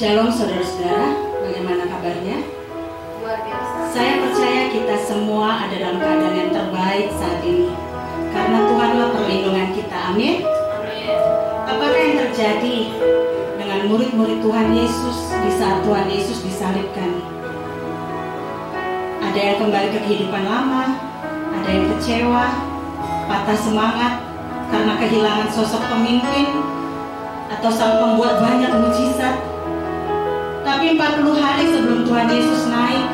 Shalom saudara-saudara, bagaimana kabarnya? Luar biasa. Saya percaya kita semua ada dalam keadaan yang terbaik saat ini. Karena Tuhanlah perlindungan kita, amin. Amin. Apakah yang terjadi dengan murid-murid Tuhan Yesus di saat Tuhan Yesus disalibkan? Ada yang kembali ke kehidupan lama, ada yang kecewa, patah semangat karena kehilangan sosok pemimpin, atau sang membuat banyak mujizat. Tapi 40 hari sebelum Tuhan Yesus naik,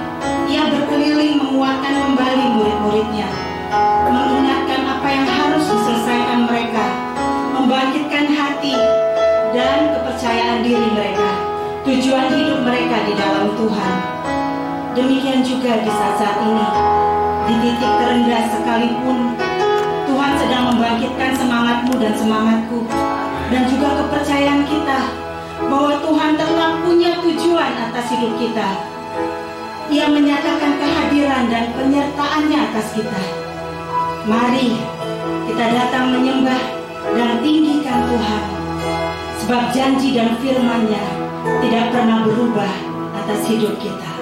ia berkeliling menguatkan kembali murid-muridnya, mengingatkan apa yang harus diselesaikan mereka, membangkitkan hati dan kepercayaan diri mereka, tujuan hidup mereka di dalam Tuhan. Demikian juga di saat-saat ini, di titik terendah sekalipun, Tuhan sedang membangkitkan semangatmu dan semangatku, dan juga kepercayaan kita bahwa Tuhan tetap punya tujuan atas hidup kita. Ia menyatakan kehadiran dan penyertaannya atas kita. Mari kita datang menyembah dan tinggikan Tuhan. Sebab janji dan firman-Nya tidak pernah berubah atas hidup kita.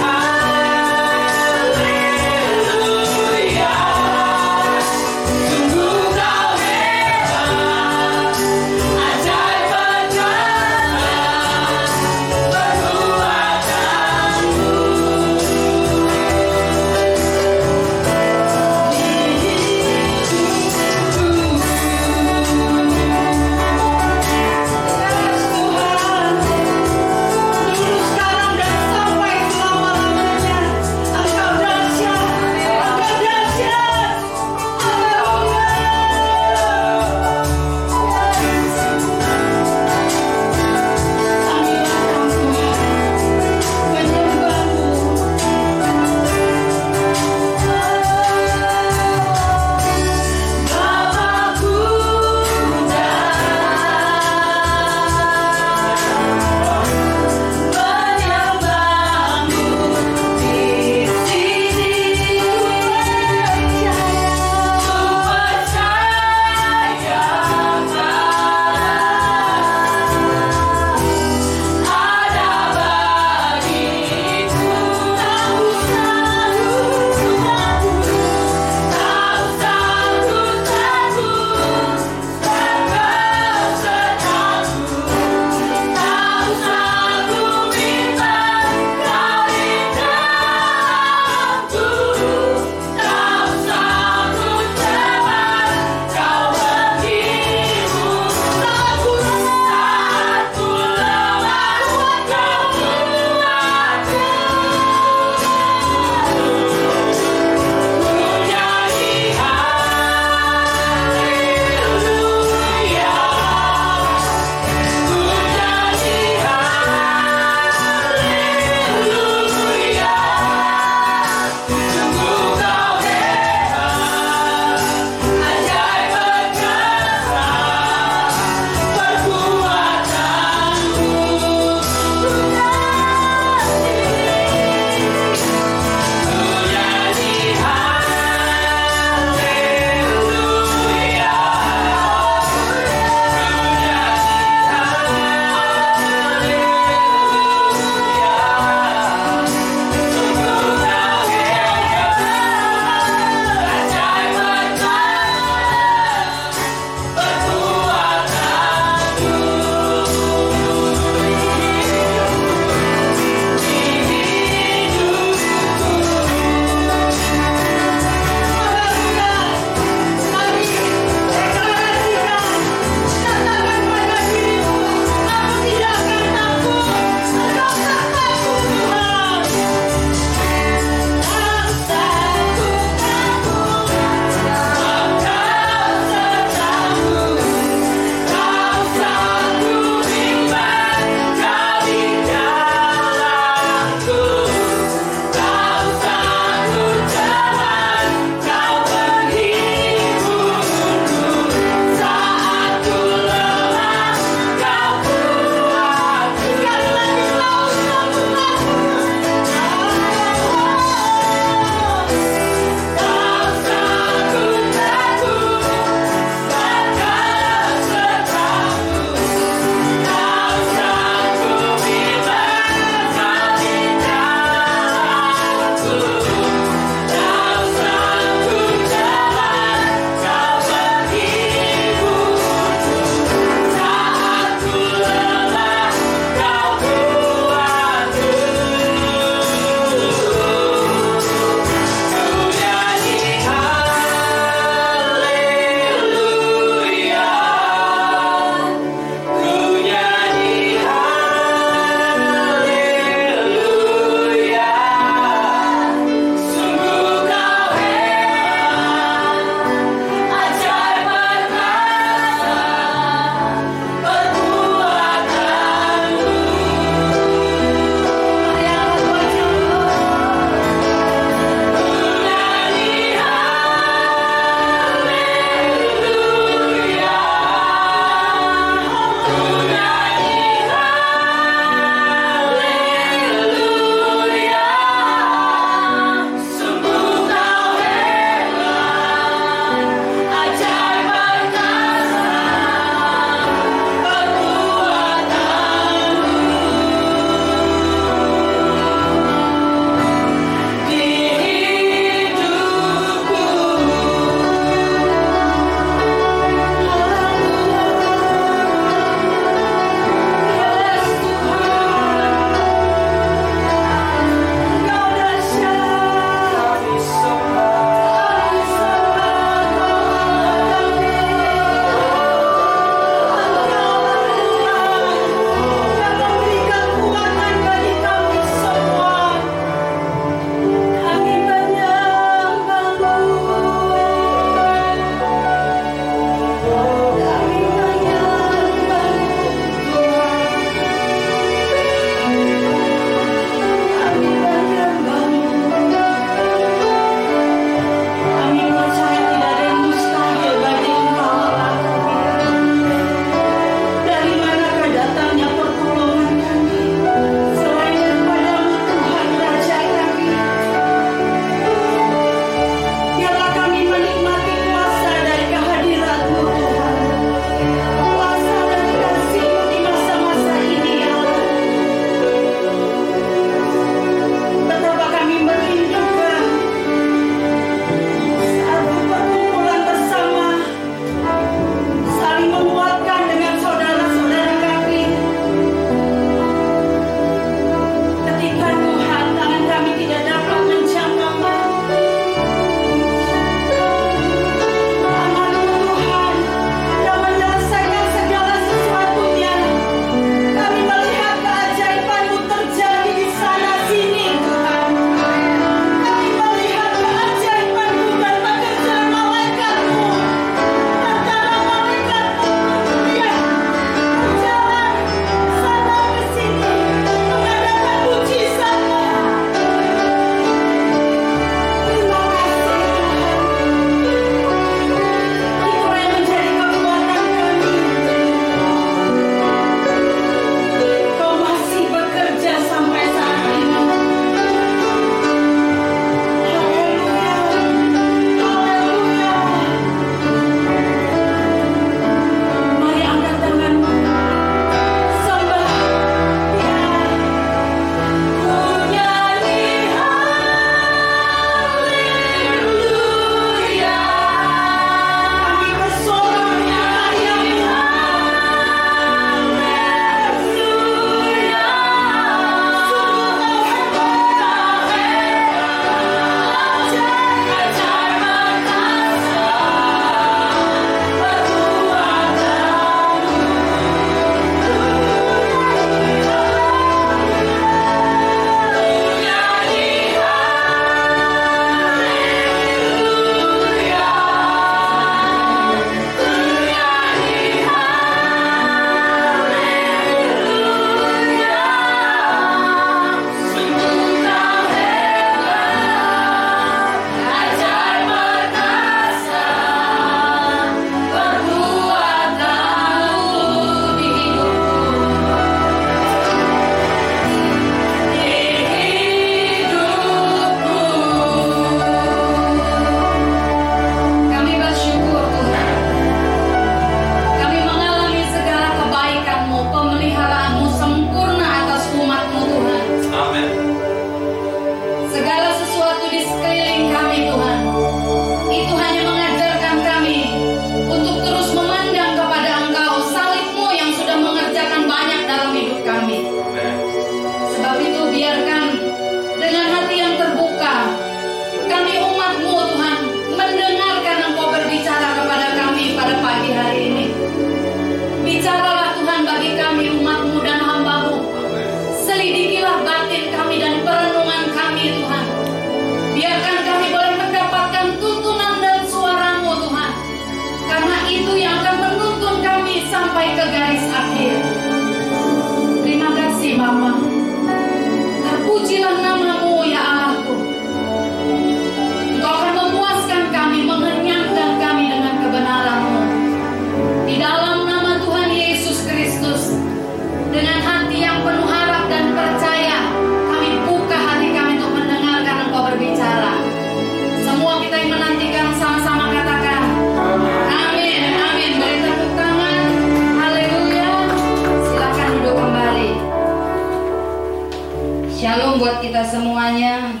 Shalom buat kita semuanya.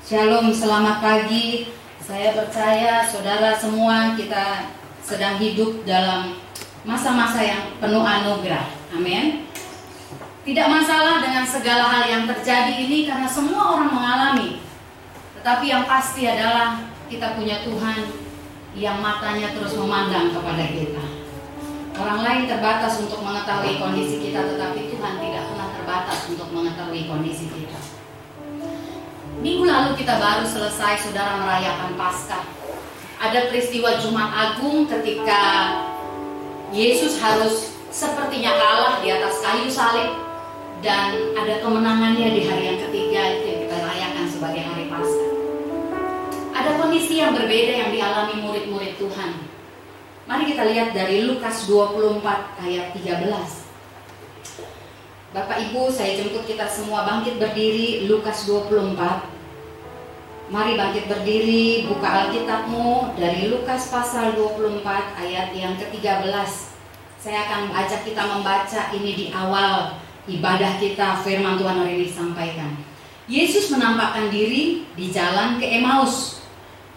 Shalom, selamat pagi. Saya percaya saudara semua kita sedang hidup dalam masa-masa yang penuh anugerah. Amin. Tidak masalah dengan segala hal yang terjadi ini karena semua orang mengalami. Tetapi yang pasti adalah kita punya Tuhan yang matanya terus memandang kepada kita. Orang lain terbatas untuk mengetahui kondisi kita, tetapi Tuhan tidak pernah terbatas untuk mengetahui kondisi kita. Minggu lalu kita baru selesai saudara merayakan Paskah. Ada peristiwa Jumat Agung ketika Yesus harus sepertinya kalah di atas kayu salib dan ada kemenangannya di hari yang ketiga itu yang kita rayakan sebagai hari Paskah. Ada kondisi yang berbeda yang dialami murid-murid Tuhan. Mari kita lihat dari Lukas 24 ayat 13. Bapak Ibu, saya jemput kita semua bangkit berdiri Lukas 24. Mari bangkit berdiri, buka Alkitabmu dari Lukas pasal 24 ayat yang ke-13. Saya akan ajak kita membaca ini di awal ibadah kita firman Tuhan hari ini sampaikan. Yesus menampakkan diri di jalan ke Emmaus.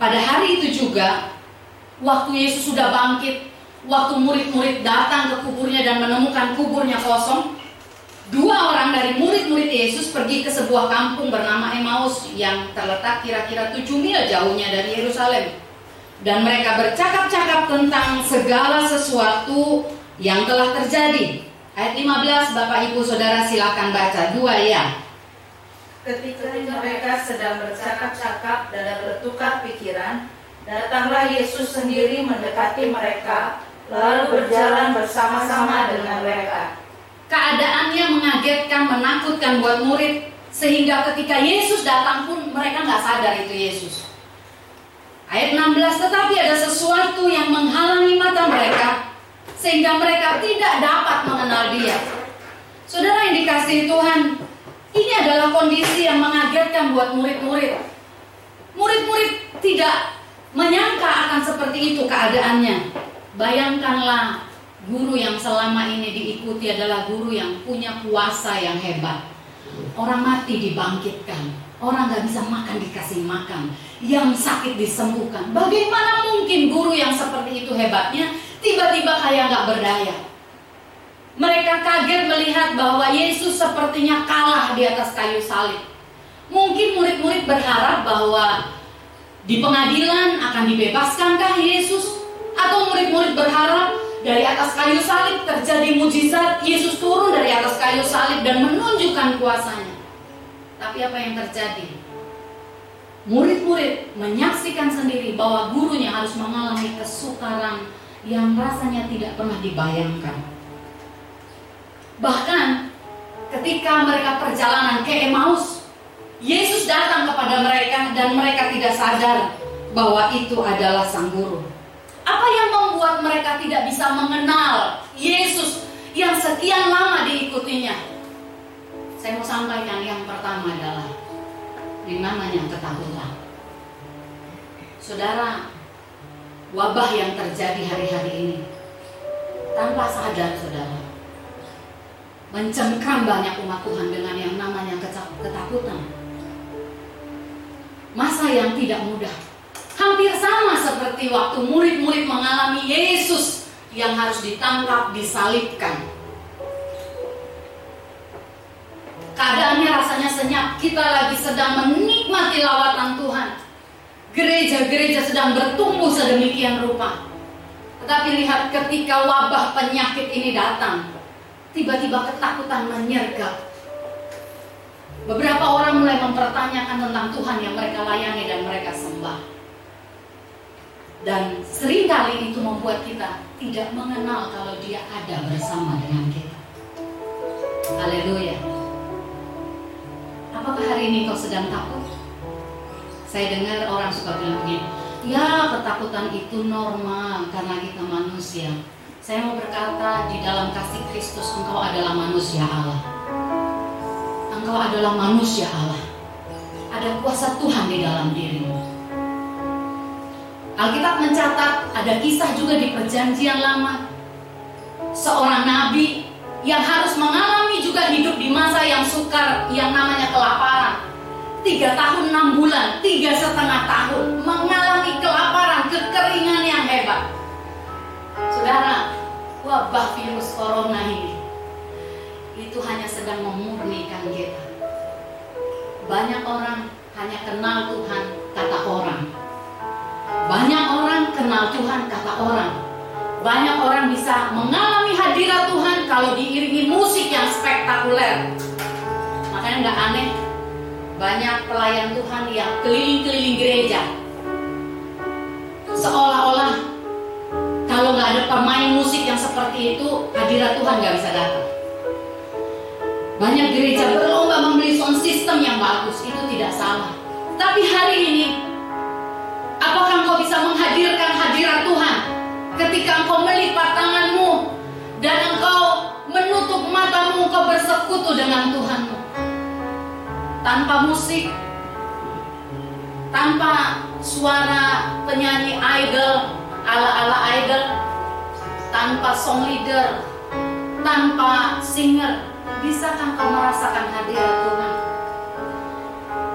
Pada hari itu juga, waktu Yesus sudah bangkit, waktu murid-murid datang ke kuburnya dan menemukan kuburnya kosong, Dua orang dari murid-murid Yesus pergi ke sebuah kampung bernama Emmaus yang terletak kira-kira 7 mil jauhnya dari Yerusalem. Dan mereka bercakap-cakap tentang segala sesuatu yang telah terjadi. Ayat 15 Bapak Ibu Saudara silakan baca dua ya. Ketika mereka sedang bercakap-cakap dan bertukar pikiran, datanglah Yesus sendiri mendekati mereka, lalu berjalan bersama-sama dengan mereka. Keadaannya mengagetkan, menakutkan buat murid sehingga ketika Yesus datang pun mereka nggak sadar itu Yesus. Ayat 16, tetapi ada sesuatu yang menghalangi mata mereka sehingga mereka tidak dapat mengenal dia. Saudara yang dikasih Tuhan, ini adalah kondisi yang mengagetkan buat murid-murid. Murid-murid tidak menyangka akan seperti itu keadaannya. Bayangkanlah Guru yang selama ini diikuti adalah guru yang punya kuasa yang hebat. Orang mati dibangkitkan, orang nggak bisa makan dikasih makan, yang sakit disembuhkan. Bagaimana mungkin guru yang seperti itu hebatnya tiba-tiba kayak nggak berdaya? Mereka kaget melihat bahwa Yesus sepertinya kalah di atas kayu salib. Mungkin murid-murid berharap bahwa di pengadilan akan dibebaskankah Yesus? Atau murid-murid berharap dari atas kayu salib terjadi mujizat Yesus turun dari atas kayu salib dan menunjukkan kuasanya. Tapi apa yang terjadi? Murid-murid menyaksikan sendiri bahwa gurunya harus mengalami kesukaran yang rasanya tidak pernah dibayangkan. Bahkan ketika mereka perjalanan ke Emmaus, Yesus datang kepada mereka dan mereka tidak sadar bahwa itu adalah sang guru. Apa yang membuat mereka tidak bisa mengenal Yesus yang sekian lama diikutinya? Saya mau sampaikan yang pertama adalah yang namanya ketakutan. Saudara, wabah yang terjadi hari-hari ini tanpa sadar saudara mencengkram banyak umat Tuhan dengan yang namanya ketakutan. Masa yang tidak mudah Hampir sama seperti waktu murid-murid mengalami Yesus yang harus ditangkap, disalibkan. Keadaannya rasanya senyap. Kita lagi sedang menikmati lawatan Tuhan. Gereja-gereja sedang bertumbuh sedemikian rupa. Tetapi lihat ketika wabah penyakit ini datang, tiba-tiba ketakutan menyergap. Beberapa orang mulai mempertanyakan tentang Tuhan yang mereka layani dan mereka sembah. Dan sering kali itu membuat kita tidak mengenal kalau dia ada bersama dengan kita. Haleluya. Apakah hari ini kau sedang takut? Saya dengar orang suka bilang begini, ya ketakutan itu normal karena kita manusia. Saya mau berkata di dalam kasih Kristus engkau adalah manusia Allah. Engkau adalah manusia Allah. Ada kuasa Tuhan di dalam dirimu. Alkitab mencatat ada kisah juga di perjanjian lama. Seorang nabi yang harus mengalami juga hidup di masa yang sukar yang namanya kelaparan. tiga tahun enam bulan, tiga setengah tahun mengalami kelaparan, kekeringan yang hebat. Saudara, wabah virus corona ini itu hanya sedang memurnikan kita. Banyak orang hanya kenal Tuhan kata orang. Banyak orang kenal Tuhan kata orang. Banyak orang bisa mengalami hadirat Tuhan kalau diiringi musik yang spektakuler. Makanya nggak aneh banyak pelayan Tuhan yang keliling-keliling gereja. Seolah-olah kalau nggak ada pemain musik yang seperti itu, hadirat Tuhan nggak bisa datang. Banyak gereja berlomba membeli sound system yang bagus, itu tidak salah. Tapi hari ini, apakah engkau bisa menghadirkan hadirat Tuhan ketika engkau melipat tanganmu dan engkau menutup matamu, engkau bersekutu dengan Tuhanmu? Tanpa musik, tanpa suara penyanyi idol, ala-ala idol, tanpa song leader, tanpa singer, bisakah kau merasakan hadirat Tuhan?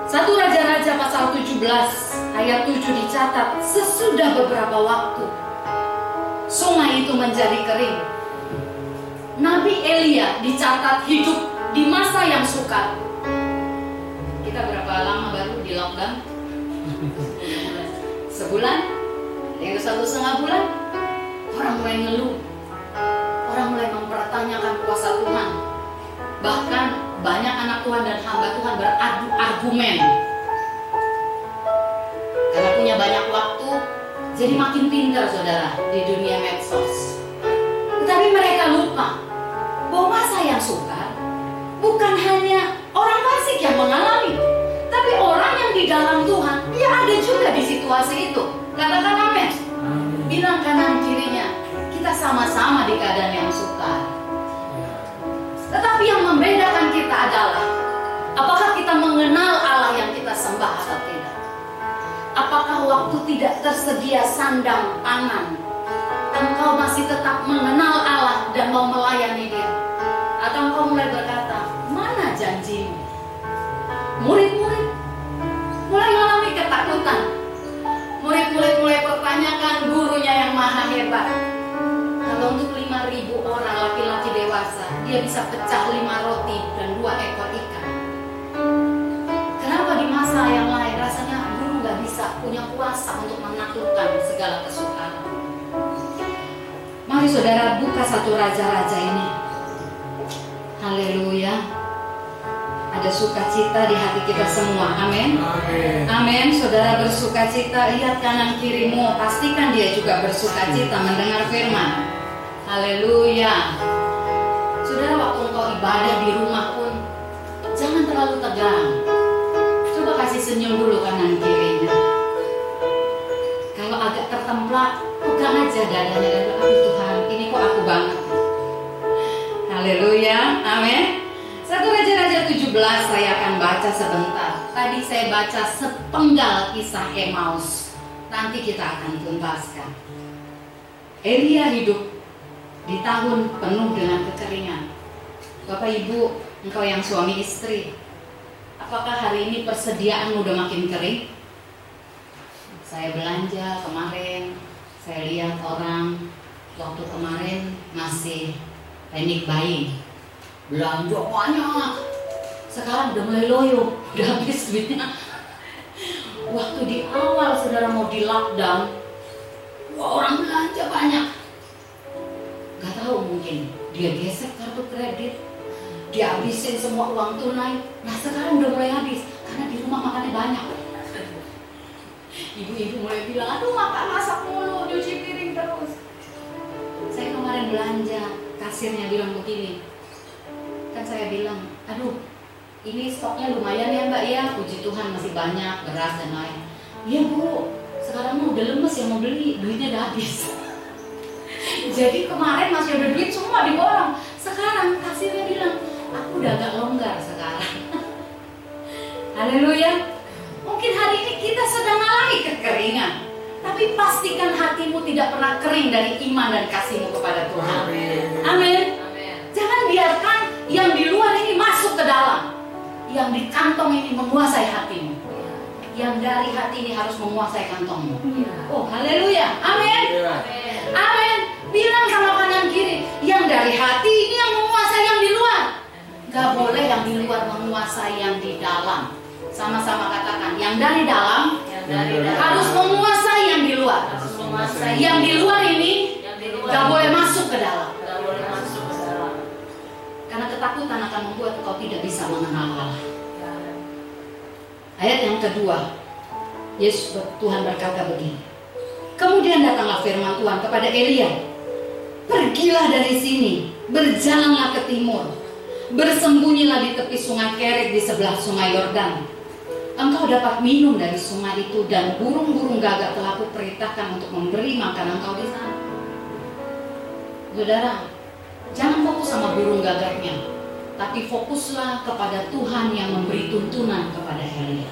Satu Raja-Raja pasal 17 ayat 7 dicatat sesudah beberapa waktu sungai itu menjadi kering. Nabi Elia dicatat hidup di masa yang sukar. Kita berapa lama baru di lockdown? Sebulan? Yang satu setengah bulan? Orang mulai ngeluh. Orang mulai mempertanyakan kuasa Tuhan. Bahkan banyak anak Tuhan dan hamba Tuhan beradu argumen. Karena punya banyak waktu, jadi makin pintar saudara di dunia medsos. Tetapi mereka lupa bahwa masa yang sukar bukan hanya orang fasik yang mengalami, tapi orang yang di dalam Tuhan, dia ada juga di situasi itu. Katakan amin. Bilang kanan kirinya, kita sama-sama di keadaan yang sukar. Tetapi yang membedakan kita adalah apakah kita mengenal Allah yang kita sembah atau tidak. Apakah waktu tidak tersedia sandang pangan, engkau masih tetap mengenal Allah dan mau melayani Dia? Atau engkau mulai berkata, mana janjimu? Murid-murid mulai mengalami ketakutan. Murid-murid mulai pertanyakan gurunya yang maha hebat. Kalau untuk 5000 orang laki-laki dewasa, dia bisa pecah lima roti dan dua ekor ikan. Kenapa di masa yang lain rasanya guru nggak bisa punya kuasa untuk menaklukkan segala kesukaran? Mari saudara buka satu raja-raja ini. Haleluya. Ada sukacita di hati kita semua. Amin. Amin. Saudara bersukacita, lihat kanan kirimu, pastikan dia juga bersukacita mendengar firman. Haleluya. Saudara waktu engkau ibadah di rumah pun jangan terlalu tegang. Coba kasih senyum dulu kanan kirinya. Kalau agak tertemplak, pegang aja dadanya dan aduh Tuhan, ini kok aku banget. Haleluya. Amin. Satu Raja-Raja 17 saya akan baca sebentar. Tadi saya baca sepenggal kisah Emmaus. Nanti kita akan tuntaskan. Elia hidup di tahun penuh dengan kekeringan. Bapak Ibu, engkau yang suami istri, apakah hari ini persediaanmu udah makin kering? Saya belanja kemarin, saya lihat orang waktu kemarin masih panic buying, belanja banyak. Sekarang udah mulai loyo, udah habis duitnya. Waktu di awal saudara mau di lockdown, orang belanja banyak tahu mungkin dia gesek kartu kredit, dia habisin semua uang tunai. Nah sekarang udah mulai habis karena di rumah makannya banyak. Ibu-ibu mulai bilang, aduh makan masak mulu, cuci piring terus. Saya kemarin belanja, kasirnya bilang begini, kan saya bilang, aduh ini stoknya lumayan ya mbak ya, puji Tuhan masih banyak beras dan lain. Iya bu, sekarang udah lemes yang mau beli, duitnya udah habis. Jadi kemarin masih ada duit semua diborong. Sekarang kasirnya bilang, aku udah agak longgar sekarang. Haleluya. Mungkin hari ini kita sedang mengalami kekeringan. Tapi pastikan hatimu tidak pernah kering dari iman dan kasihmu kepada Tuhan. Amin. Jangan biarkan yang di luar ini masuk ke dalam. yang di kantong ini menguasai hatimu. Yang dari hati ini harus menguasai kantongmu. Oh, haleluya. Amin. Amin. Bilang sama kanan kiri, yang dari hati ini yang menguasai yang di luar. Gak boleh yang di luar menguasai yang di dalam. Sama-sama katakan, yang dari dalam Yang dari dalam harus menguasai yang di luar. harus menguasai Yang di luar ini yang di luar gak boleh masuk ke dalam. Gak boleh masuk ke dalam. Karena ketakutan akan membuat engkau tidak bisa mengenal Allah. Ya. Ayat yang kedua, Yesus Tuhan berkata begini. Kemudian datanglah firman Tuhan kepada Elia. Pergilah dari sini, berjalanlah ke timur. Bersembunyilah di tepi sungai Kerit di sebelah sungai Yordan. Engkau dapat minum dari sungai itu dan burung-burung gagak telah kuperintahkan untuk memberi makan engkau di sana. Saudara, jangan fokus sama burung gagaknya, tapi fokuslah kepada Tuhan yang memberi tuntunan kepada Elia.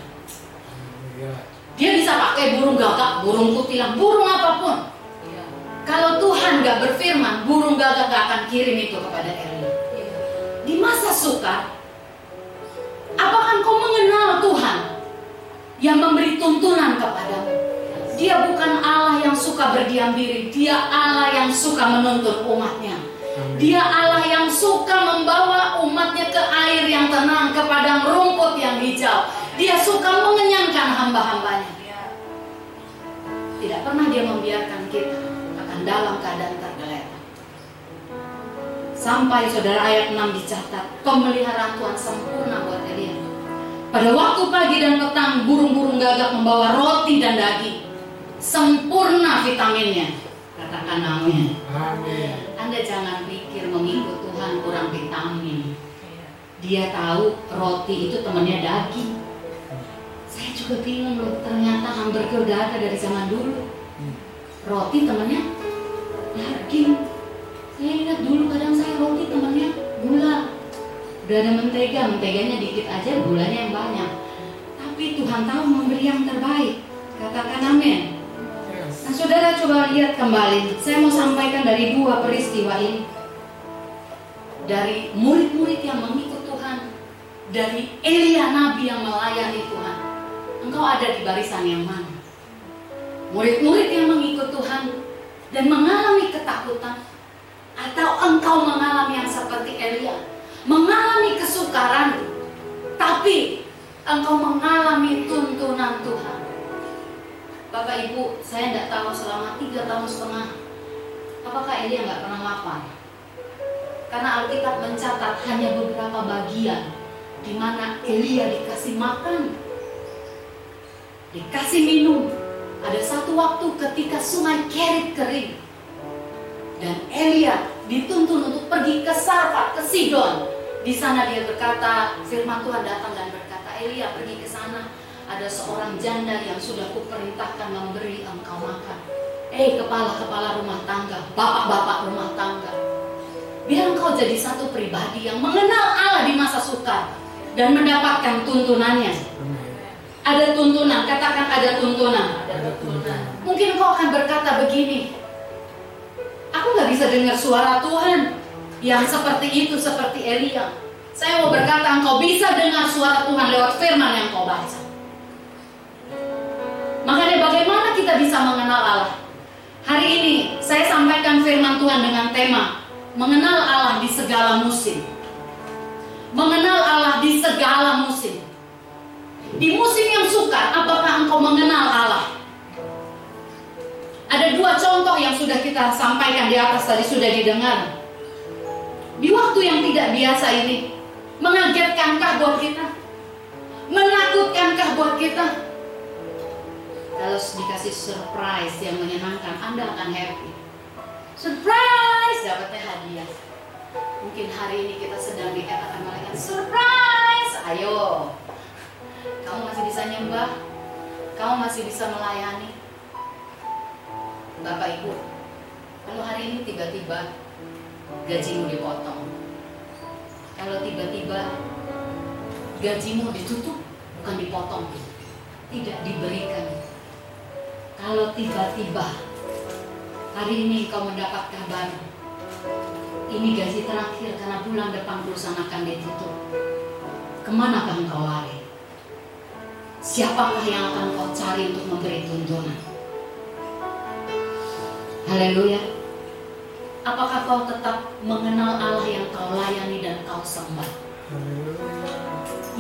Dia bisa pakai burung gagak, burung kutilang, burung apa pun. Kalau Tuhan gak berfirman, burung gagak gak akan kirim itu kepada Elia. Di masa sukar, apakah engkau mengenal Tuhan yang memberi tuntunan kepadamu? Dia bukan Allah yang suka berdiam diri, dia Allah yang suka menuntun umatnya. Dia Allah yang suka membawa umatnya ke air yang tenang, ke padang rumput yang hijau. Dia suka mengenyangkan hamba-hambanya. Tidak pernah dia membiarkan kita dalam keadaan tergeletak. Sampai saudara ayat 6 dicatat, pemeliharaan Tuhan sempurna buat Elia. Pada waktu pagi dan petang, burung-burung gagak membawa roti dan daging. Sempurna vitaminnya. Katakan amin. Amin. Anda jangan pikir mengikut Tuhan kurang vitamin. Dia tahu roti itu temannya daging. Saya juga bingung loh, ternyata hamburger udah ada dari zaman dulu. Roti temannya daging. Saya ingat dulu kadang saya roti temannya gula. Udah ada mentega, menteganya dikit aja, gulanya yang banyak. Tapi Tuhan tahu memberi yang terbaik. Katakan amin. Nah saudara coba lihat kembali Saya mau sampaikan dari dua peristiwa ini Dari murid-murid yang mengikut Tuhan Dari Elia Nabi yang melayani Tuhan Engkau ada di barisan yang mana? Murid-murid yang mengikut Tuhan Dan mengalami ketakutan Atau engkau mengalami yang seperti Elia Mengalami kesukaran Tapi engkau mengalami tuntunan Tuhan Bapak Ibu, saya tidak tahu selama tiga tahun setengah apakah Elia nggak pernah lapar. Karena Alkitab mencatat hanya beberapa bagian di mana Elia dikasih makan, dikasih minum. Ada satu waktu ketika sungai Kerit kering dan Elia dituntun untuk pergi ke Sarfat, ke Sidon. Di sana dia berkata, firman Tuhan datang dan berkata, Elia pergi ke sana ada seorang janda yang sudah kuperintahkan memberi engkau makan. Eh kepala-kepala rumah tangga, bapak-bapak rumah tangga. Biar engkau jadi satu pribadi yang mengenal Allah di masa sukar dan mendapatkan tuntunannya. Ada tuntunan, katakan ada tuntunan. Ada tuntunan. Mungkin engkau akan berkata begini, aku nggak bisa dengar suara Tuhan yang seperti itu, seperti Elia. Saya mau berkata engkau bisa dengar suara Tuhan lewat firman yang kau baca. Makanya bagaimana kita bisa mengenal Allah? Hari ini saya sampaikan firman Tuhan dengan tema Mengenal Allah di segala musim Mengenal Allah di segala musim Di musim yang sukar, apakah engkau mengenal Allah? Ada dua contoh yang sudah kita sampaikan di atas tadi sudah didengar Di waktu yang tidak biasa ini Mengagetkankah buat kita? Menakutkankah buat kita? Kalau dikasih surprise yang menyenangkan, Anda akan happy. Surprise, dapatnya hadiah. Mungkin hari ini kita sedang dikatakan malaikat surprise. Nyembah, kamu masih bisa melayani. Bapak Ibu, kalau hari ini tiba-tiba gajimu dipotong, kalau tiba-tiba gajimu ditutup, bukan dipotong, tidak diberikan kalau tiba-tiba hari ini kau mendapat kabar ini gaji terakhir karena bulan depan perusahaan akan ditutup. ke manakah engkau lari? Siapakah yang akan kau cari untuk memberi tuntunan? Haleluya. Apakah kau tetap mengenal Allah yang kau layani dan kau sembah?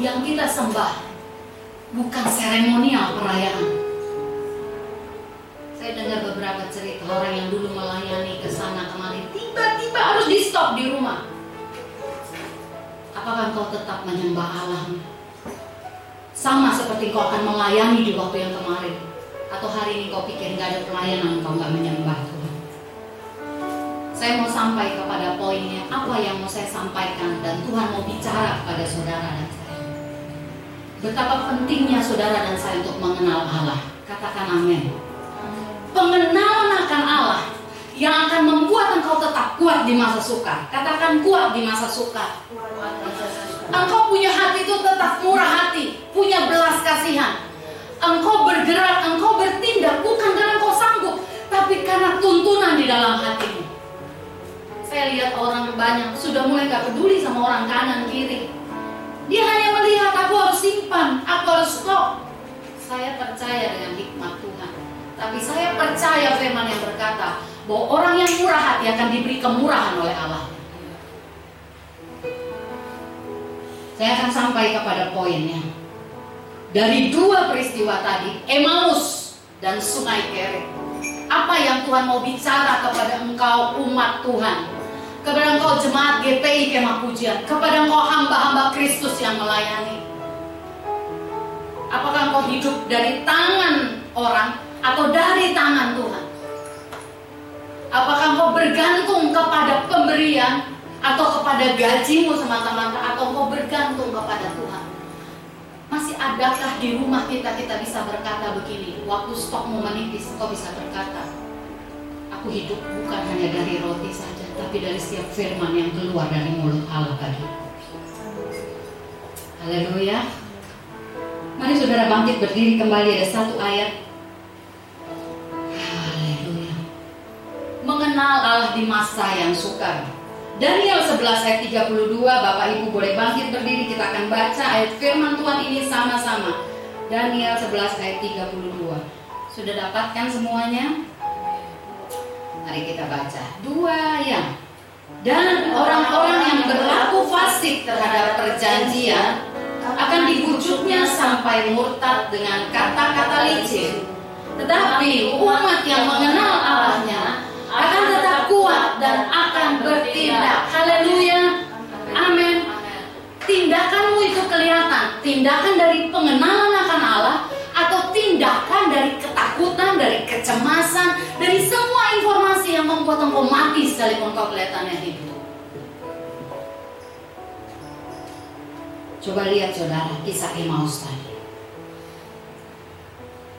Yang kita sembah bukan seremonial perayaan. Saya dengar beberapa cerita orang yang dulu melayani ke sana kemari, tiba-tiba harus di stop di rumah. Apakah kau tetap menyembah Allah? Sama seperti kau akan melayani di waktu yang kemarin. Atau hari ini kau pikir nggak ada pelayanan, kau nggak menyembah Tuhan. Saya mau sampai kepada poinnya, apa yang mau saya sampaikan dan Tuhan mau bicara kepada saudara dan saya. Betapa pentingnya saudara dan saya untuk mengenal Allah. Katakan amin. Pengenalan akan Allah yang akan membuat engkau tetap kuat di masa suka. Katakan kuat di masa suka. Engkau punya hati itu tetap murah hati, punya belas kasihan. Engkau bergerak, engkau bertindak bukan karena engkau sanggup, tapi karena tuntunan di dalam hatimu. Saya lihat orang banyak sudah mulai gak peduli sama orang kanan kiri. Dia hanya melihat aku harus simpan, aku harus stop. Saya percaya dengan hikmat Tuhan. Tapi saya percaya firman yang berkata bahwa orang yang murah hati akan diberi kemurahan oleh Allah. Saya akan sampai kepada poinnya. Dari dua peristiwa tadi, Emmaus dan Sungai Kerit. Apa yang Tuhan mau bicara kepada engkau umat Tuhan? Kepada engkau jemaat GPI Kemah Pujian, kepada engkau hamba-hamba Kristus yang melayani. Apakah engkau hidup dari tangan orang atau dari tangan Tuhan? Apakah engkau bergantung kepada pemberian atau kepada gajimu semata-mata atau engkau bergantung kepada Tuhan? Masih adakah di rumah kita kita bisa berkata begini, waktu stokmu menipis engkau bisa berkata, aku hidup bukan hanya dari roti saja, tapi dari setiap firman yang keluar dari mulut Allah tadi. Haleluya. Mari saudara bangkit berdiri kembali ada satu ayat. Mengenal Allah di masa yang sukar. Daniel 11 ayat 32 Bapak Ibu boleh bangkit berdiri kita akan baca ayat firman Tuhan ini sama-sama. Daniel 11 ayat 32. Sudah dapatkan semuanya? Mari kita baca. Dua yang dan orang-orang yang berlaku fasik terhadap perjanjian akan dibujuknya sampai murtad dengan kata-kata licin. Tetapi umat yang mengenal Allahnya akan tetap kuat dan akan bertindak. Haleluya. Amin. Tindakanmu itu kelihatan, tindakan dari pengenalan akan Allah atau tindakan dari ketakutan, dari kecemasan, dari semua informasi yang membuat engkau mati sekalipun kau kelihatannya hidup. Coba lihat saudara kisah Emmaus tadi.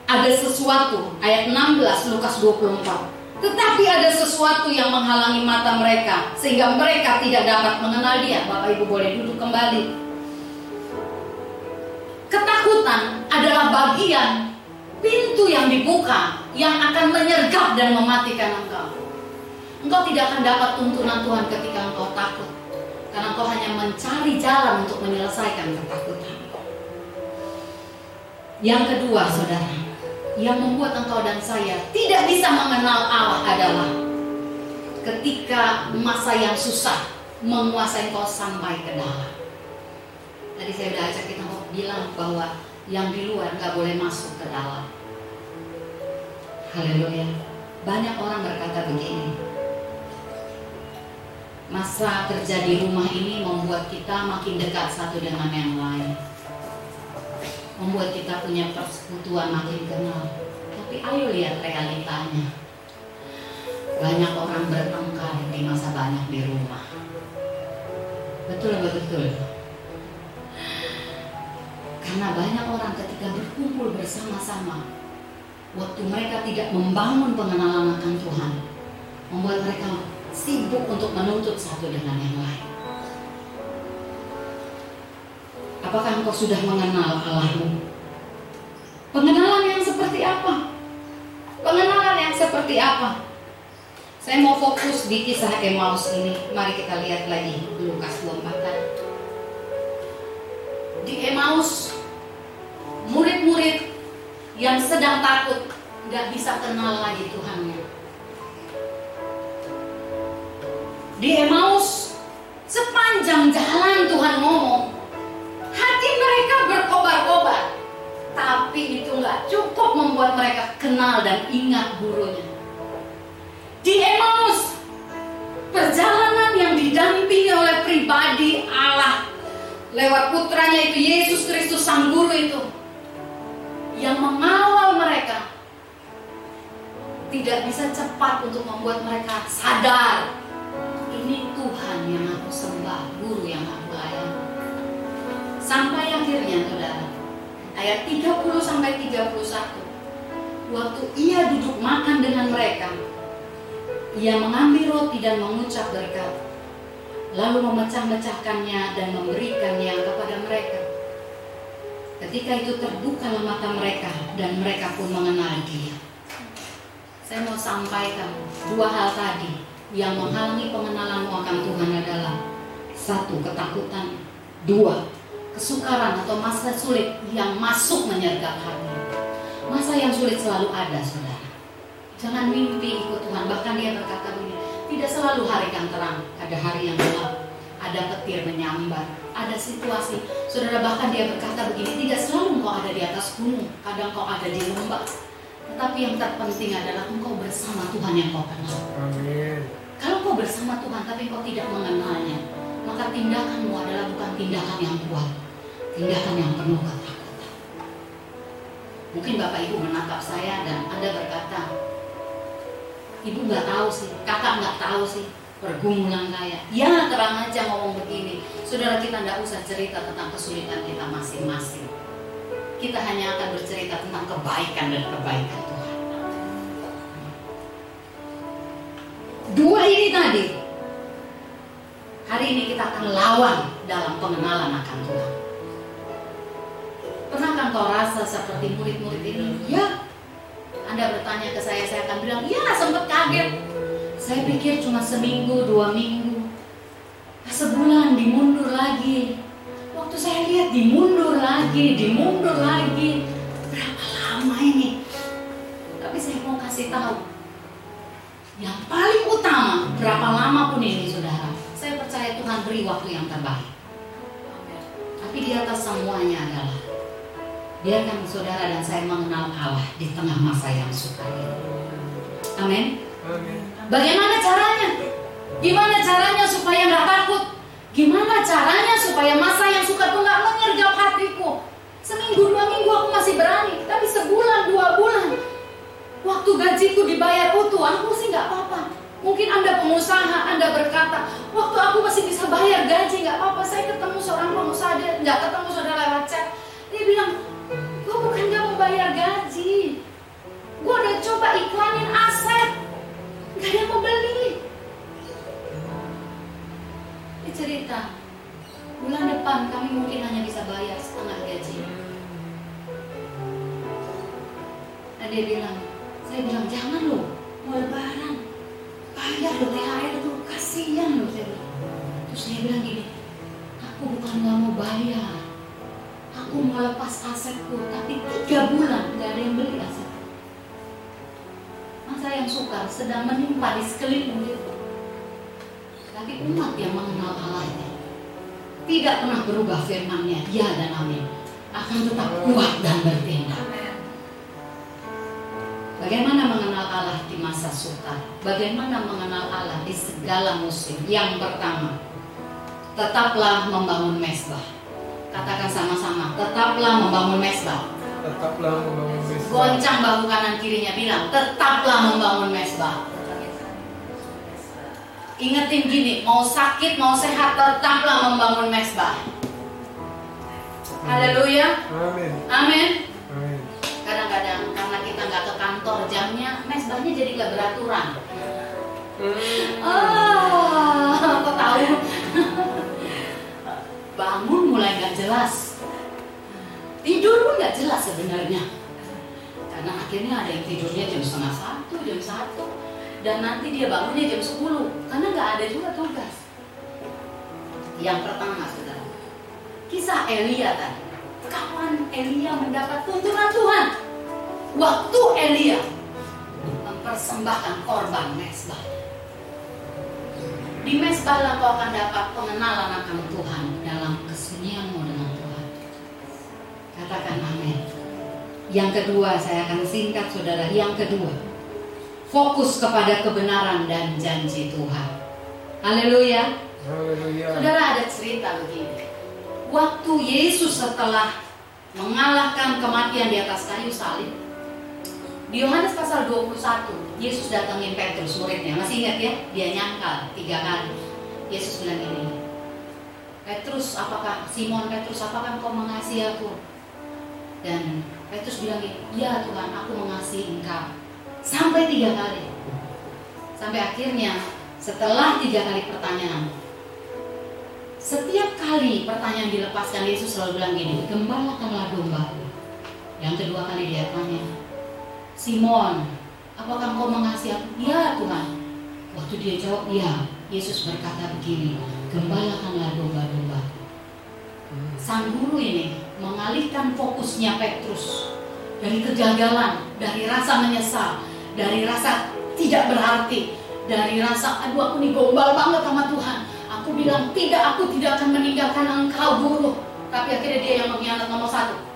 Ada sesuatu, ayat 16 Lukas 24. Tetapi ada sesuatu yang menghalangi mata mereka sehingga mereka tidak dapat mengenal dia. Bapak Ibu boleh duduk kembali. Ketakutan adalah bagian pintu yang dibuka yang akan menyergap dan mematikan engkau. Engkau tidak akan dapat tuntunan Tuhan ketika engkau takut. Karena engkau hanya mencari jalan untuk menyelesaikan ketakutan. Yang kedua, saudara, yang membuat engkau dan saya tidak bisa mengenal Allah adalah ketika masa yang susah menguasai engkau sampai ke dalam. Tadi saya udah ajak kita bilang bahwa yang di luar nggak boleh masuk ke dalam. Haleluya. Banyak orang berkata begini. Masa kerja di rumah ini membuat kita makin dekat satu dengan yang lain membuat kita punya persekutuan makin kenal. Tapi ayo lihat realitanya. Banyak orang bertengkar di masa banyak di rumah. Betul betul? Karena banyak orang ketika berkumpul bersama-sama, waktu mereka tidak membangun pengenalan akan Tuhan, membuat mereka sibuk untuk menuntut satu dengan yang lain. Apakah engkau sudah mengenal Allahmu? Pengenalan yang seperti apa? Pengenalan yang seperti apa? Saya mau fokus di kisah Emmaus ini. Mari kita lihat lagi Lukas 24 tadi. di Emmaus murid-murid yang sedang takut nggak bisa kenal lagi Tuhannya. Di Emmaus sepanjang jalan Tuhan ngomong, hati mereka berkobar-kobar. Tapi itu nggak cukup membuat mereka kenal dan ingat gurunya. Di Emmaus, perjalanan yang didampingi oleh pribadi Allah lewat putranya itu Yesus Kristus sang guru itu yang mengawal mereka tidak bisa cepat untuk membuat mereka sadar Sampai akhirnya saudara, ayat 30 sampai 31. Waktu ia duduk makan dengan mereka, ia mengambil roti dan mengucap berkat, lalu memecah-mecahkannya dan memberikannya kepada mereka. Ketika itu terbukalah mata mereka dan mereka pun mengenal dia. Saya mau sampaikan dua hal tadi yang menghalangi pengenalanmu akan Tuhan adalah satu ketakutan, dua kesukaran atau masa sulit yang masuk menyergap hati. Masa yang sulit selalu ada, saudara. Jangan mimpi ikut Tuhan. Bahkan dia berkata begini, tidak selalu hari yang terang, ada hari yang gelap, ada petir menyambar, ada situasi. Saudara bahkan dia berkata begini, tidak selalu engkau ada di atas gunung, kadang kau ada di lembah. Tetapi yang terpenting adalah engkau bersama Tuhan yang kau kenal. Amin. Kalau kau bersama Tuhan tapi kau tidak mengenalnya, maka tindakanmu adalah bukan tindakan yang kuat, tindakan yang penuh ketakutan. Mungkin Bapak Ibu menatap saya dan Anda berkata, Ibu nggak tahu sih, kakak nggak tahu sih pergumulan saya. Ya terang aja ngomong begini, saudara kita nggak usah cerita tentang kesulitan kita masing-masing. Kita hanya akan bercerita tentang kebaikan dan kebaikan Tuhan. Dua ini tadi. Hari ini kita akan lawan dalam pengenalan akan Tuhan. Pernahkah kau rasa seperti murid-murid ini? Ya. Anda bertanya ke saya, saya akan bilang, ya sempat kaget. Saya pikir cuma seminggu, dua minggu. Sebulan dimundur lagi. Waktu saya lihat dimundur lagi, dimundur lagi. Berapa lama ini? Tapi saya mau kasih tahu, yang paling utama, berapa lama pun ini saudara, saya percaya Tuhan beri waktu yang terbaik. Tapi di atas semuanya adalah biarkan saudara dan saya mengenal Allah di tengah masa yang sukar ini. Amin. Bagaimana caranya? Gimana caranya supaya nggak takut? Gimana caranya supaya masa yang suka tuh nggak menyergap hatiku? Seminggu dua minggu aku masih berani, tapi sebulan dua bulan Waktu gajiku dibayar utuh, aku sih nggak apa-apa. Mungkin Anda pengusaha, Anda berkata, waktu aku masih bisa bayar gaji, nggak apa-apa. Saya ketemu seorang pengusaha, dia nggak ketemu saudara bayar gaji. Gue udah coba iklanin aset, nggak ada yang mau beli. Dia cerita, bulan depan kami mungkin hanya bisa bayar setengah gaji. Dan dia bilang, saya bilang jangan loh, mau lebaran, bayar loh THR tuh, kasihan loh saya. Terus dia bilang gini, aku bukan nggak mau bayar, aku mau lepas asetku, tapi tiga bulan nggak ada yang beli aset. Masa yang suka sedang menimpa di sekeliling dia. Tapi umat yang mengenal Allahnya tidak pernah berubah firmannya, ya dan amin, akan tetap kuat dan bertindak. Bagaimana mengenal Allah di masa sukar? Bagaimana mengenal Allah di segala musim? Yang pertama, tetaplah membangun mesbah. Katakan sama-sama, tetaplah membangun mesbah. Tetaplah membangun mesbah. Goncang bahu kanan kirinya bilang, tetaplah membangun mesbah. Ingetin gini, mau sakit mau sehat tetaplah membangun mesbah. Haleluya, Amin. amin. Amin. Kadang-kadang karena kita nggak ke kantor jamnya, mesbahnya jadi nggak beraturan. Ah, kok tahu? Bangun mulai nggak jelas. Tidur pun nggak jelas sebenarnya. Karena akhirnya ada yang tidurnya jam setengah satu, jam satu, dan nanti dia bangunnya jam 10 karena nggak ada juga tugas. Yang pertama, saudara, Kisah Elia tadi. Kapan Elia mendapat tuntunan Tuhan? Waktu Elia mempersembahkan korban mesbah. Di mesbah lah kau akan dapat pengenalan akan Tuhan dalam kesunyianmu dengan Tuhan. Katakan amin. Yang kedua, saya akan singkat saudara. Yang kedua, fokus kepada kebenaran dan janji Tuhan. Haleluya. Haleluya. Saudara ada cerita begini. Waktu Yesus setelah mengalahkan kematian di atas kayu salib, di Yohanes pasal 21, Yesus datangin Petrus muridnya. Masih ingat ya? Dia nyangkal tiga kali. Yesus bilang ini, Petrus, apakah Simon Petrus, apakah engkau mengasihi aku? Dan Petrus bilang ya Tuhan, aku mengasihi engkau. Sampai tiga kali. Sampai akhirnya setelah tiga kali pertanyaan, setiap kali pertanyaan dilepaskan Yesus selalu bilang gini, gembalakanlah domba. Yang kedua kali dia tanya, Simon, apakah engkau mengasihi aku? Ya Tuhan. Waktu dia jawab, ya. Yesus berkata begini, gembalakanlah domba-domba. Sang guru ini mengalihkan fokusnya Petrus dari kegagalan, dari rasa menyesal, dari rasa tidak berarti, dari rasa aduh aku nih gombal banget sama Tuhan. Aku bilang tidak, aku tidak akan meninggalkan engkau guru. Tapi akhirnya dia yang mengkhianat nomor satu.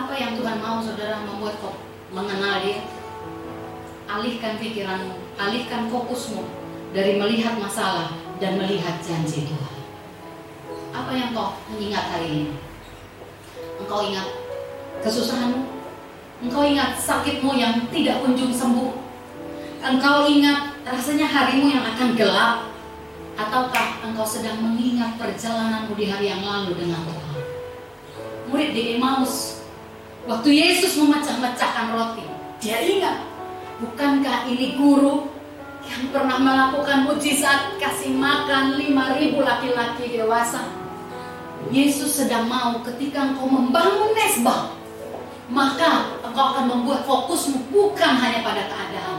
Apa yang Tuhan mau saudara membuat kau mengenal dia? Alihkan pikiranmu, alihkan fokusmu dari melihat masalah dan melihat janji Tuhan. Apa yang kau ingat hari ini? Engkau ingat kesusahanmu? Engkau ingat sakitmu yang tidak kunjung sembuh? Engkau ingat rasanya harimu yang akan gelap? Ataukah engkau sedang mengingat perjalananmu di hari yang lalu dengan Tuhan? Murid di Emmaus, waktu Yesus memecah-mecahkan roti, dia ingat, bukankah ini guru yang pernah melakukan mujizat kasih makan 5000 laki-laki dewasa? Yesus sedang mau ketika engkau membangun mesbah, maka engkau akan membuat fokusmu bukan hanya pada keadaan,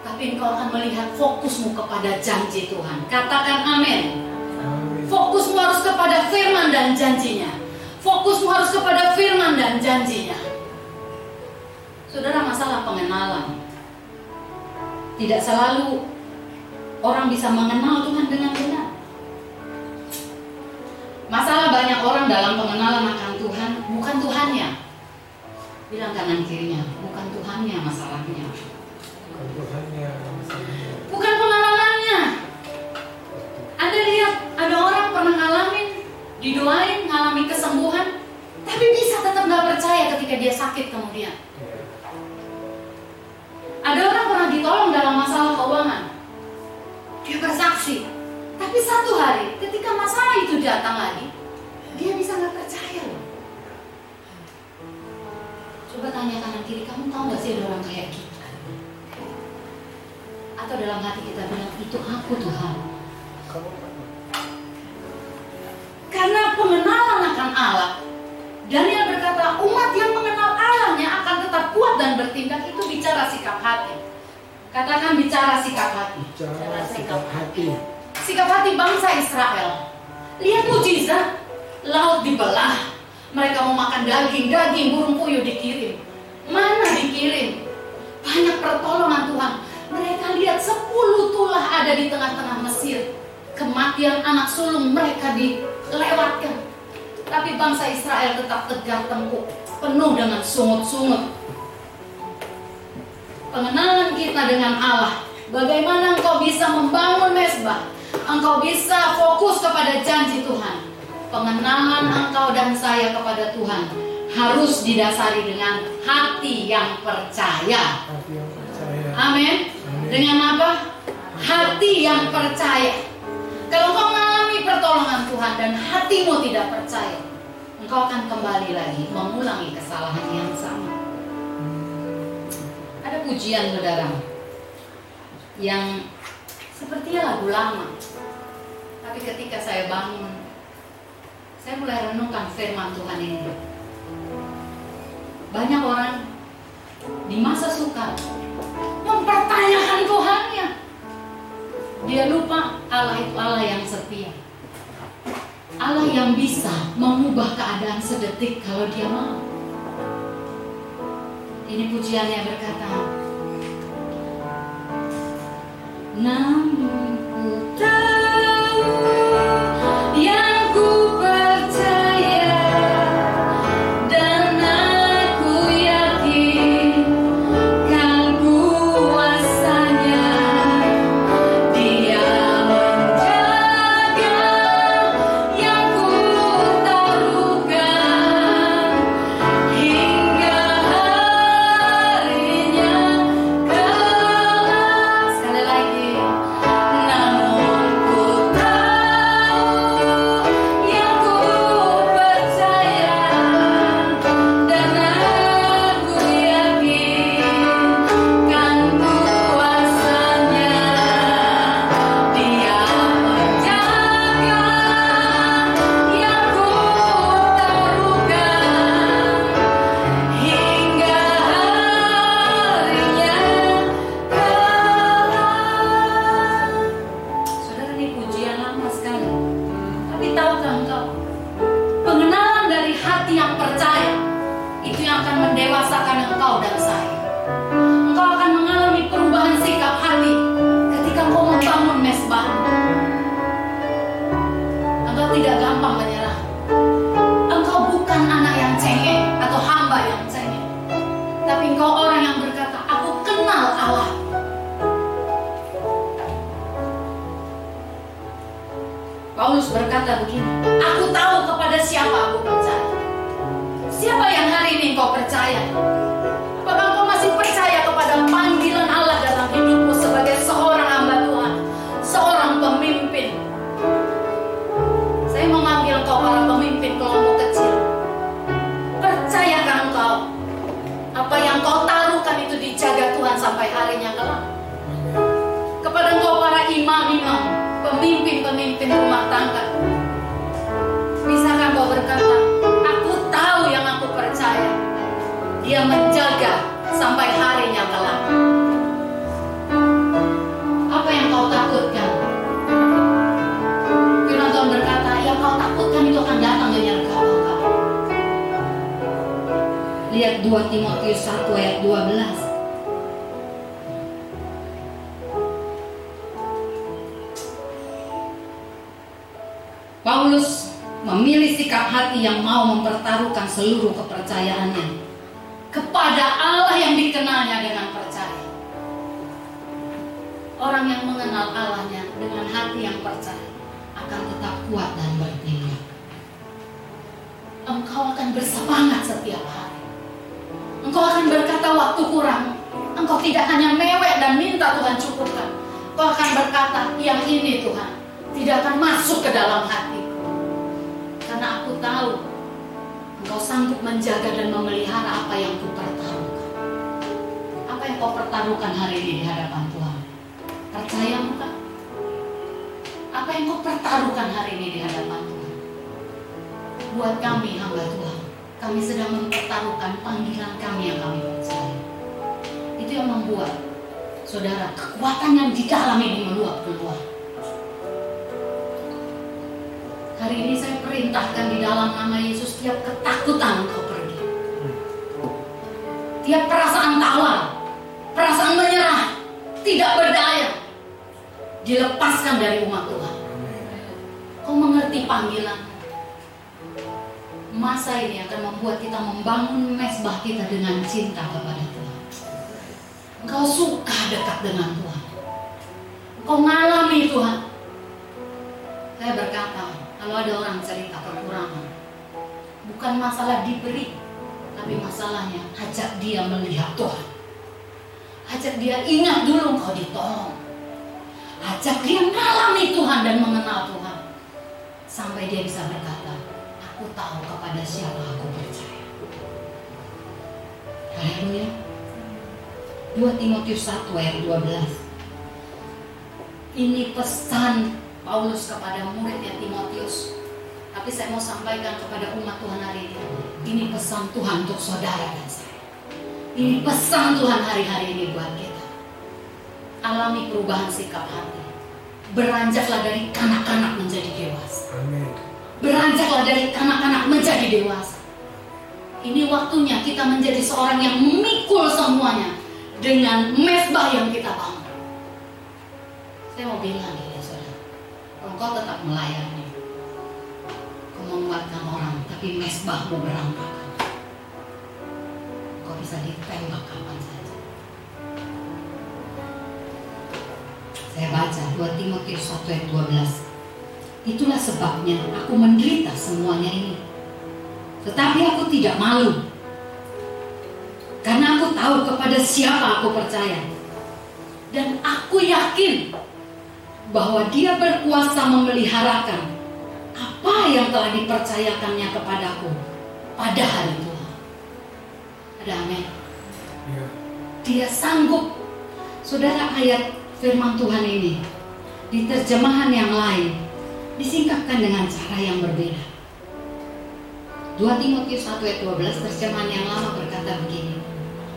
tapi engkau akan melihat fokusmu kepada janji Tuhan. Katakan amin. Amin. Fokusmu harus kepada firman dan janjinya. Fokusmu harus kepada firman dan janjinya. Saudara, masalah pengenalan. Tidak selalu orang bisa mengenal Tuhan dengan benar. Masalah banyak orang dalam pengenalan akan Tuhan bukan Tuhannya. Bilang kanan kirinya, bukan Tuhannya masalahnya. Bukan Tuhannya, masalahnya. Bukan pengenalannya. Anda lihat ada orang pernah ngalamin, didoain, ngalami kesembuhan, tapi bisa tetap nggak percaya ketika dia sakit kemudian. Ada orang pernah ditolong dalam masalah keuangan, dia bersaksi, tapi satu hari ketika masalah itu datang lagi, dia bisa nggak percaya loh. Coba tanya kanan kiri, kamu tahu nggak sih ada orang kayak kita? Atau dalam hati kita bilang itu aku Tuhan. Karena pengenalan akan Allah. Daniel berkata, umat yang mengenal Allahnya akan tetap kuat dan bertindak itu bicara sikap hati. Katakan bicara sikap hati. bicara sikap hati. Sikap hati bangsa Israel. Lihat mujizat, laut dibelah. Mereka mau makan daging, daging burung puyuh dikirim. Mana dikirim? Banyak pertolongan Tuhan. Mereka lihat 10 tulah ada di tengah-tengah Mesir. Kematian anak sulung mereka dilewatkan. Tapi bangsa Israel tetap tegar tengkuk, penuh dengan sungut-sungut. Pengenalan kita dengan Allah, bagaimana engkau bisa membangun mesbah, engkau bisa fokus kepada janji Tuhan. Pengenalan engkau dan saya kepada Tuhan harus didasari dengan hati yang percaya. Hati yang percaya. Amin. Dengan apa? Hati yang percaya. Kalau kau mengalami pertolongan Tuhan dan hatimu tidak percaya, engkau akan kembali lagi mengulangi kesalahan yang sama. Ada pujian saudara yang sepertinya lagu lama, tapi ketika saya bangun, saya mulai renungkan firman Tuhan ini. Banyak orang di masa sukar mempertanyakan Tuhannya. Dia lupa Allah itu Allah yang setia. Allah yang bisa mengubah keadaan sedetik kalau dia mau. Ini pujian yang berkata, Namun ku tahu 2 Timotius 1 ayat 12. Paulus memilih sikap hati yang mau mempertaruhkan seluruh kepercayaannya kepada Allah yang dikenalnya dengan percaya. Orang yang mengenal Allahnya dengan hati yang percaya akan tetap kuat dan bertindak. Engkau akan bersemangat setiap hari. Engkau akan berkata waktu kurang. Engkau tidak hanya mewek dan minta Tuhan cukupkan. Engkau akan berkata yang ini Tuhan tidak akan masuk ke dalam hatiku. Karena aku tahu Engkau sanggup menjaga dan memelihara apa yang kupertaruhkan. Apa yang kau pertaruhkan hari ini di hadapan Tuhan? Percaya bukan? Apa yang kau pertaruhkan hari ini di hadapan Tuhan? Buat kami hamba Tuhan, kami sedang mempertaruhkan panggilan kami yang kami percaya. Itu yang membuat saudara kekuatan yang di dalam ini meluap keluar. Hari ini saya perintahkan di dalam nama Yesus tiap ketakutan engkau pergi. Tiap perasaan tawar, perasaan menyerah, tidak berdaya, dilepaskan dari umat Tuhan. Kau mengerti panggilan. Masa ini akan membuat kita membangun mesbah kita dengan cinta kepada Tuhan. Engkau suka dekat dengan Tuhan. Engkau mengalami Tuhan. Saya berkata, kalau ada orang cerita kekurangan, bukan masalah diberi, tapi masalahnya ajak dia melihat Tuhan. Ajak dia ingat dulu kau ditolong. Ajak dia mengalami Tuhan dan mengenal Tuhan. Sampai dia bisa berkata, aku tahu kepada siapa aku percaya. Haleluya. 2 Timotius 1 ayat 12. Ini pesan Paulus kepada muridnya Timotius. Tapi saya mau sampaikan kepada umat Tuhan hari ini. Ini pesan Tuhan untuk saudara dan saya. Ini pesan Tuhan hari-hari ini buat kita. Alami perubahan sikap hati. beranjaklah dari kanak-kanak menjadi dewasa. Amin. Beranjaklah dari kanak-kanak menjadi dewasa. Ini waktunya kita menjadi seorang yang memikul semuanya dengan mesbah yang kita bangun. Saya mau bilang ya saudara, kalau kau tetap melayani, kau menguatkan orang, tapi mesbahmu berantakan. Kau bisa ditembak kapan saja. Saya baca 2 Timotius 1 ayat 12. Itulah sebabnya aku menderita semuanya ini. Tetapi aku tidak malu. Karena aku tahu kepada siapa aku percaya. Dan aku yakin bahwa dia berkuasa memeliharakan apa yang telah dipercayakannya kepadaku pada hari Tuhan. Ada amin. Ya. Dia sanggup. Saudara ayat firman Tuhan ini di terjemahan yang lain disingkapkan dengan cara yang berbeda. 2 Timotius 1 ayat 12 terjemahan yang lama berkata begini.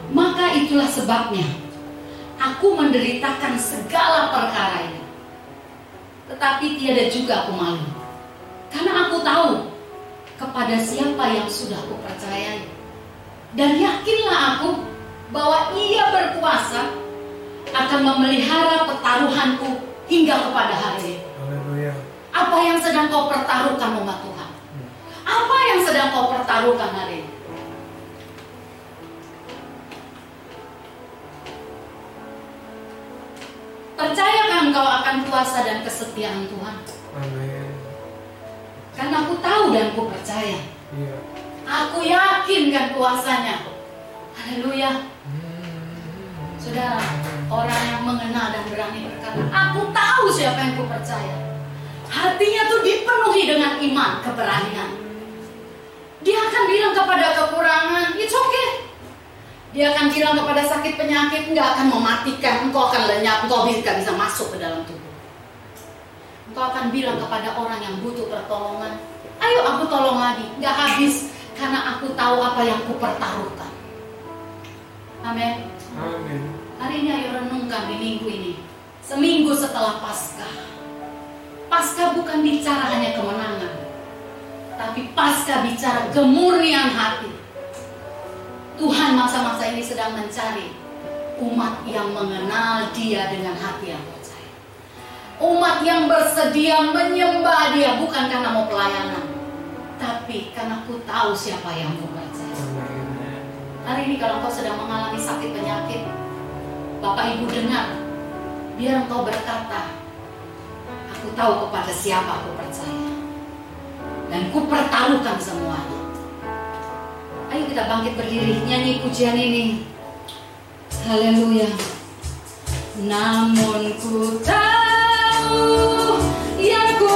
Maka itulah sebabnya aku menderitakan segala perkara ini. Tetapi tiada juga aku malu. Karena aku tahu kepada siapa yang sudah aku percayai. Dan yakinlah aku bahwa ia berkuasa akan memelihara pertaruhanku hingga kepada hari ini. Apa yang sedang kau pertaruhkan umat Tuhan? Apa yang sedang kau pertaruhkan hari ini? Percayakan kau akan kuasa dan kesetiaan Tuhan? Amin. Karena aku tahu dan aku percaya. Iya. Aku yakin kan kuasanya. Haleluya. Saudara, orang yang mengenal dan berani berkata, aku tahu siapa yang ku percaya. Hatinya tuh dipenuhi dengan iman, keberanian. Dia akan bilang kepada kekurangan, it's okay. Dia akan bilang kepada sakit penyakit, nggak akan mematikan, engkau akan lenyap, engkau bisa bisa masuk ke dalam tubuh. Engkau akan bilang kepada orang yang butuh pertolongan, ayo aku tolong lagi, nggak habis, karena aku tahu apa yang ku pertaruhkan. Amin. Amin. Hari ini ayo renungkan di minggu ini. Seminggu setelah Paskah. Paskah bukan bicara hanya kemenangan. Tapi Paskah bicara kemurnian hati. Tuhan masa-masa ini sedang mencari umat yang mengenal dia dengan hati yang percaya. Umat yang bersedia menyembah dia bukan karena mau pelayanan. Tapi karena ku tahu siapa yang ku percaya. Hari ini kalau engkau sedang mengalami sakit penyakit, Bapak Ibu dengar, biar engkau berkata, aku tahu kepada siapa aku percaya. Dan ku pertaruhkan semuanya. Ayo kita bangkit berdiri, nyanyi pujian ini. Haleluya. Namun ku tahu yang ku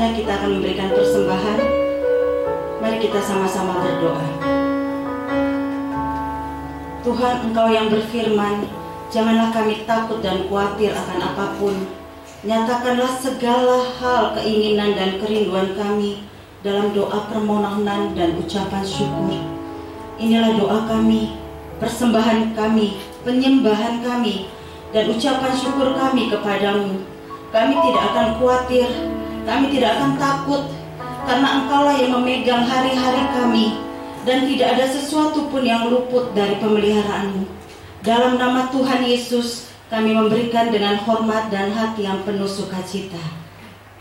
saatnya kita akan memberikan persembahan. Mari kita sama-sama berdoa. Tuhan Engkau yang berfirman, janganlah kami takut dan khawatir akan apa pun. Nyatakanlah segala hal keinginan dan kerinduan kami dalam doa permohonan dan ucapan syukur. Inilah doa kami, persembahan kami, penyembahan kami, dan ucapan syukur kami kepadamu. Kami tidak akan khawatir, kami tidak akan takut, karena Engkaulah yang memegang hari-hari kami, dan tidak ada sesuatu pun yang luput dari pemeliharaanmu. Dalam nama Tuhan Yesus, kami memberikan dengan hormat dan hati yang penuh sukacita.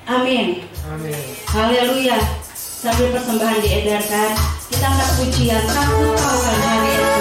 Amin. Amin. Haleluya. Sambil persembahan diedarkan, kita angkat pujian takut kau akan hari.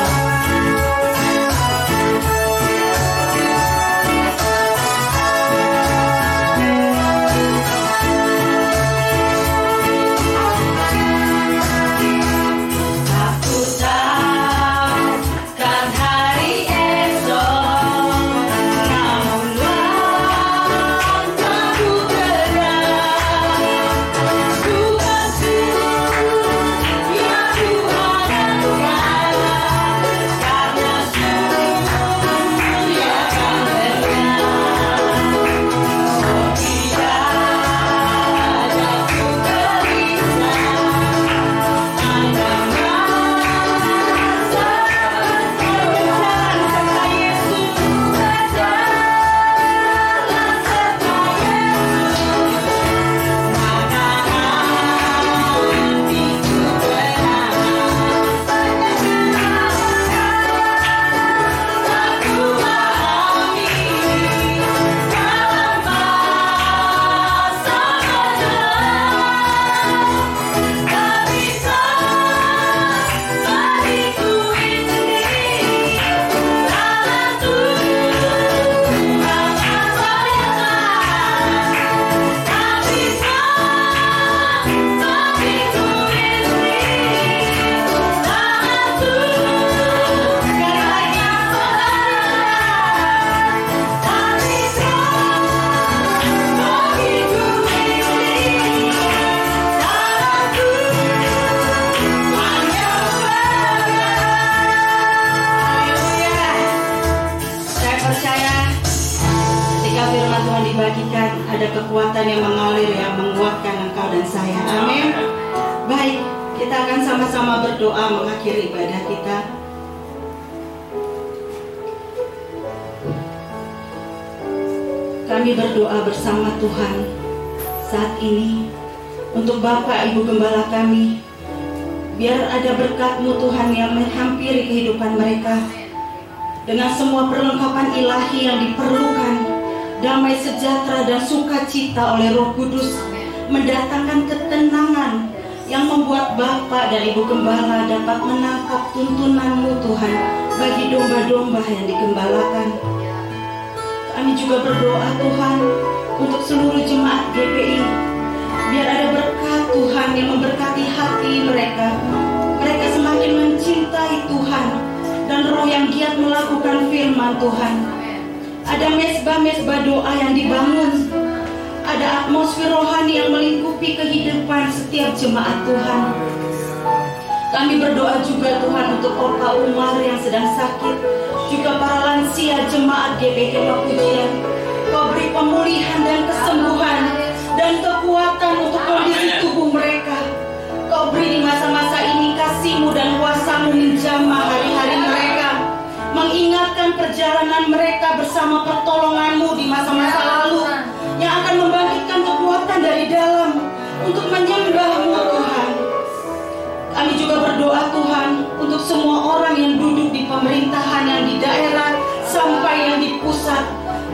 Sukacita oleh Roh Kudus mendatangkan ketenangan yang membuat Bapak dan Ibu Gembala dapat menangkap tuntunanmu Tuhan bagi domba-domba yang digembalakan. Kami juga berdoa Tuhan untuk seluruh jemaat GPI biar ada berkat Tuhan yang memberkati hati mereka. Mereka semakin mencintai Tuhan dan roh yang giat melakukan firman Tuhan. Ada mesbah-mesbah doa yang dibangun. Ada atmosfer rohani yang melingkupi kehidupan setiap jemaat Tuhan. Kami berdoa juga Tuhan untuk Opa Umar yang sedang sakit, juga para lansia jemaat GBK Pujian. Kau beri pemulihan dan kesembuhan dan kekuatan untuk kondisi tubuh mereka. Kau beri di masa-masa ini kasihmu dan kuasamu menjamah hari-hari mereka. Mengingatkan perjalanan mereka bersama pertolonganmu di masa-masa lalu yang akan membangkitkan kekuatan dari dalam untuk menyembahmu Tuhan. Kami juga berdoa Tuhan untuk semua orang yang duduk di pemerintahan yang di daerah sampai yang di pusat.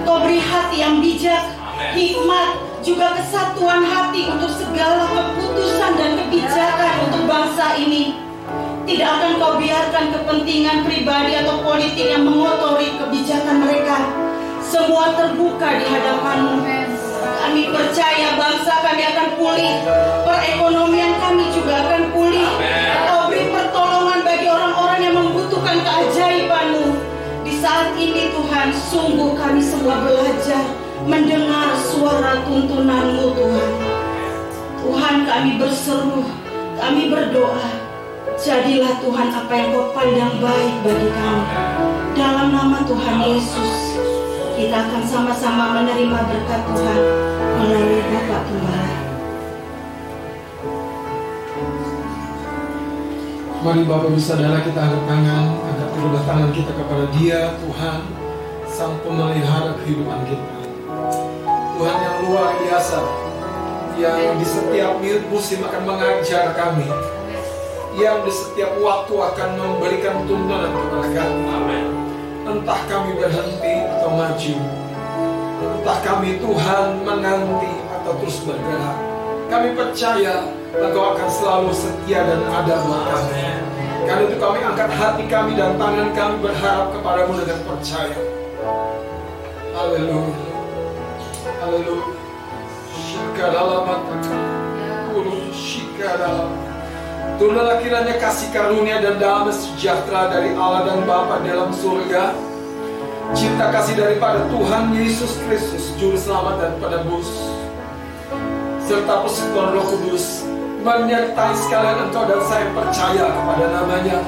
Kau beri hati yang bijak, hikmat, juga kesatuan hati untuk segala keputusan dan kebijakan untuk bangsa ini. Tidak akan kau biarkan kepentingan pribadi atau politik yang mengotori kebijakan mereka. Semua terbuka di hadapanmu. Kami percaya bangsa kami akan pulih, perekonomian kami juga akan pulih. Kau beri pertolongan bagi orang-orang yang membutuhkan keajaibanmu. Di saat ini Tuhan, sungguh kami semua belajar mendengar suara tuntunanmu Tuhan. Tuhan kami berseru, kami berdoa. Jadilah Tuhan apa yang kau pandang baik bagi kami. Dalam nama Tuhan Yesus, kita akan sama-sama menerima berkat Tuhan melalui Bapak Gembala. Mari Bapak Ibu Saudara kita angkat tangan, angkat kedua tangan kita kepada Dia, Tuhan, Sang Pemelihara kehidupan kita. Tuhan yang luar biasa, yang di setiap musim akan mengajar kami, yang di setiap waktu akan memberikan tuntunan kepada kami. Entah kami berhenti atau maju, entah kami Tuhan menanti atau terus bergerak. Kami percaya Engkau akan selalu setia dan ada kami. Karena itu kami angkat hati kami dan tangan kami berharap kepadamu dengan percaya. Haleluya. Haleluya. Shikadalamataka. Ulu shikadala. Turunlah kiranya kasih karunia dan damai sejahtera dari Allah dan Bapa dalam surga. Cinta kasih daripada Tuhan Yesus Kristus, Juru Selamat dan penebus. Serta persekutuan Roh Kudus menyertai sekalian engkau dan saya percaya kepada namanya.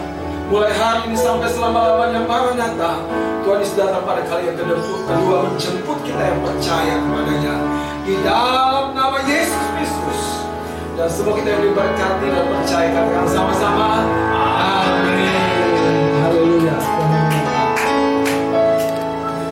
Mulai hari ini sampai selama-lamanya Maranatha Tuhan Yesus datang pada kali yang kedua menjemput kita yang percaya kepadanya Di dalam nama Yesus Kristus Dan semua kita yang diberkati dan percaya Katakan sama-sama. Amin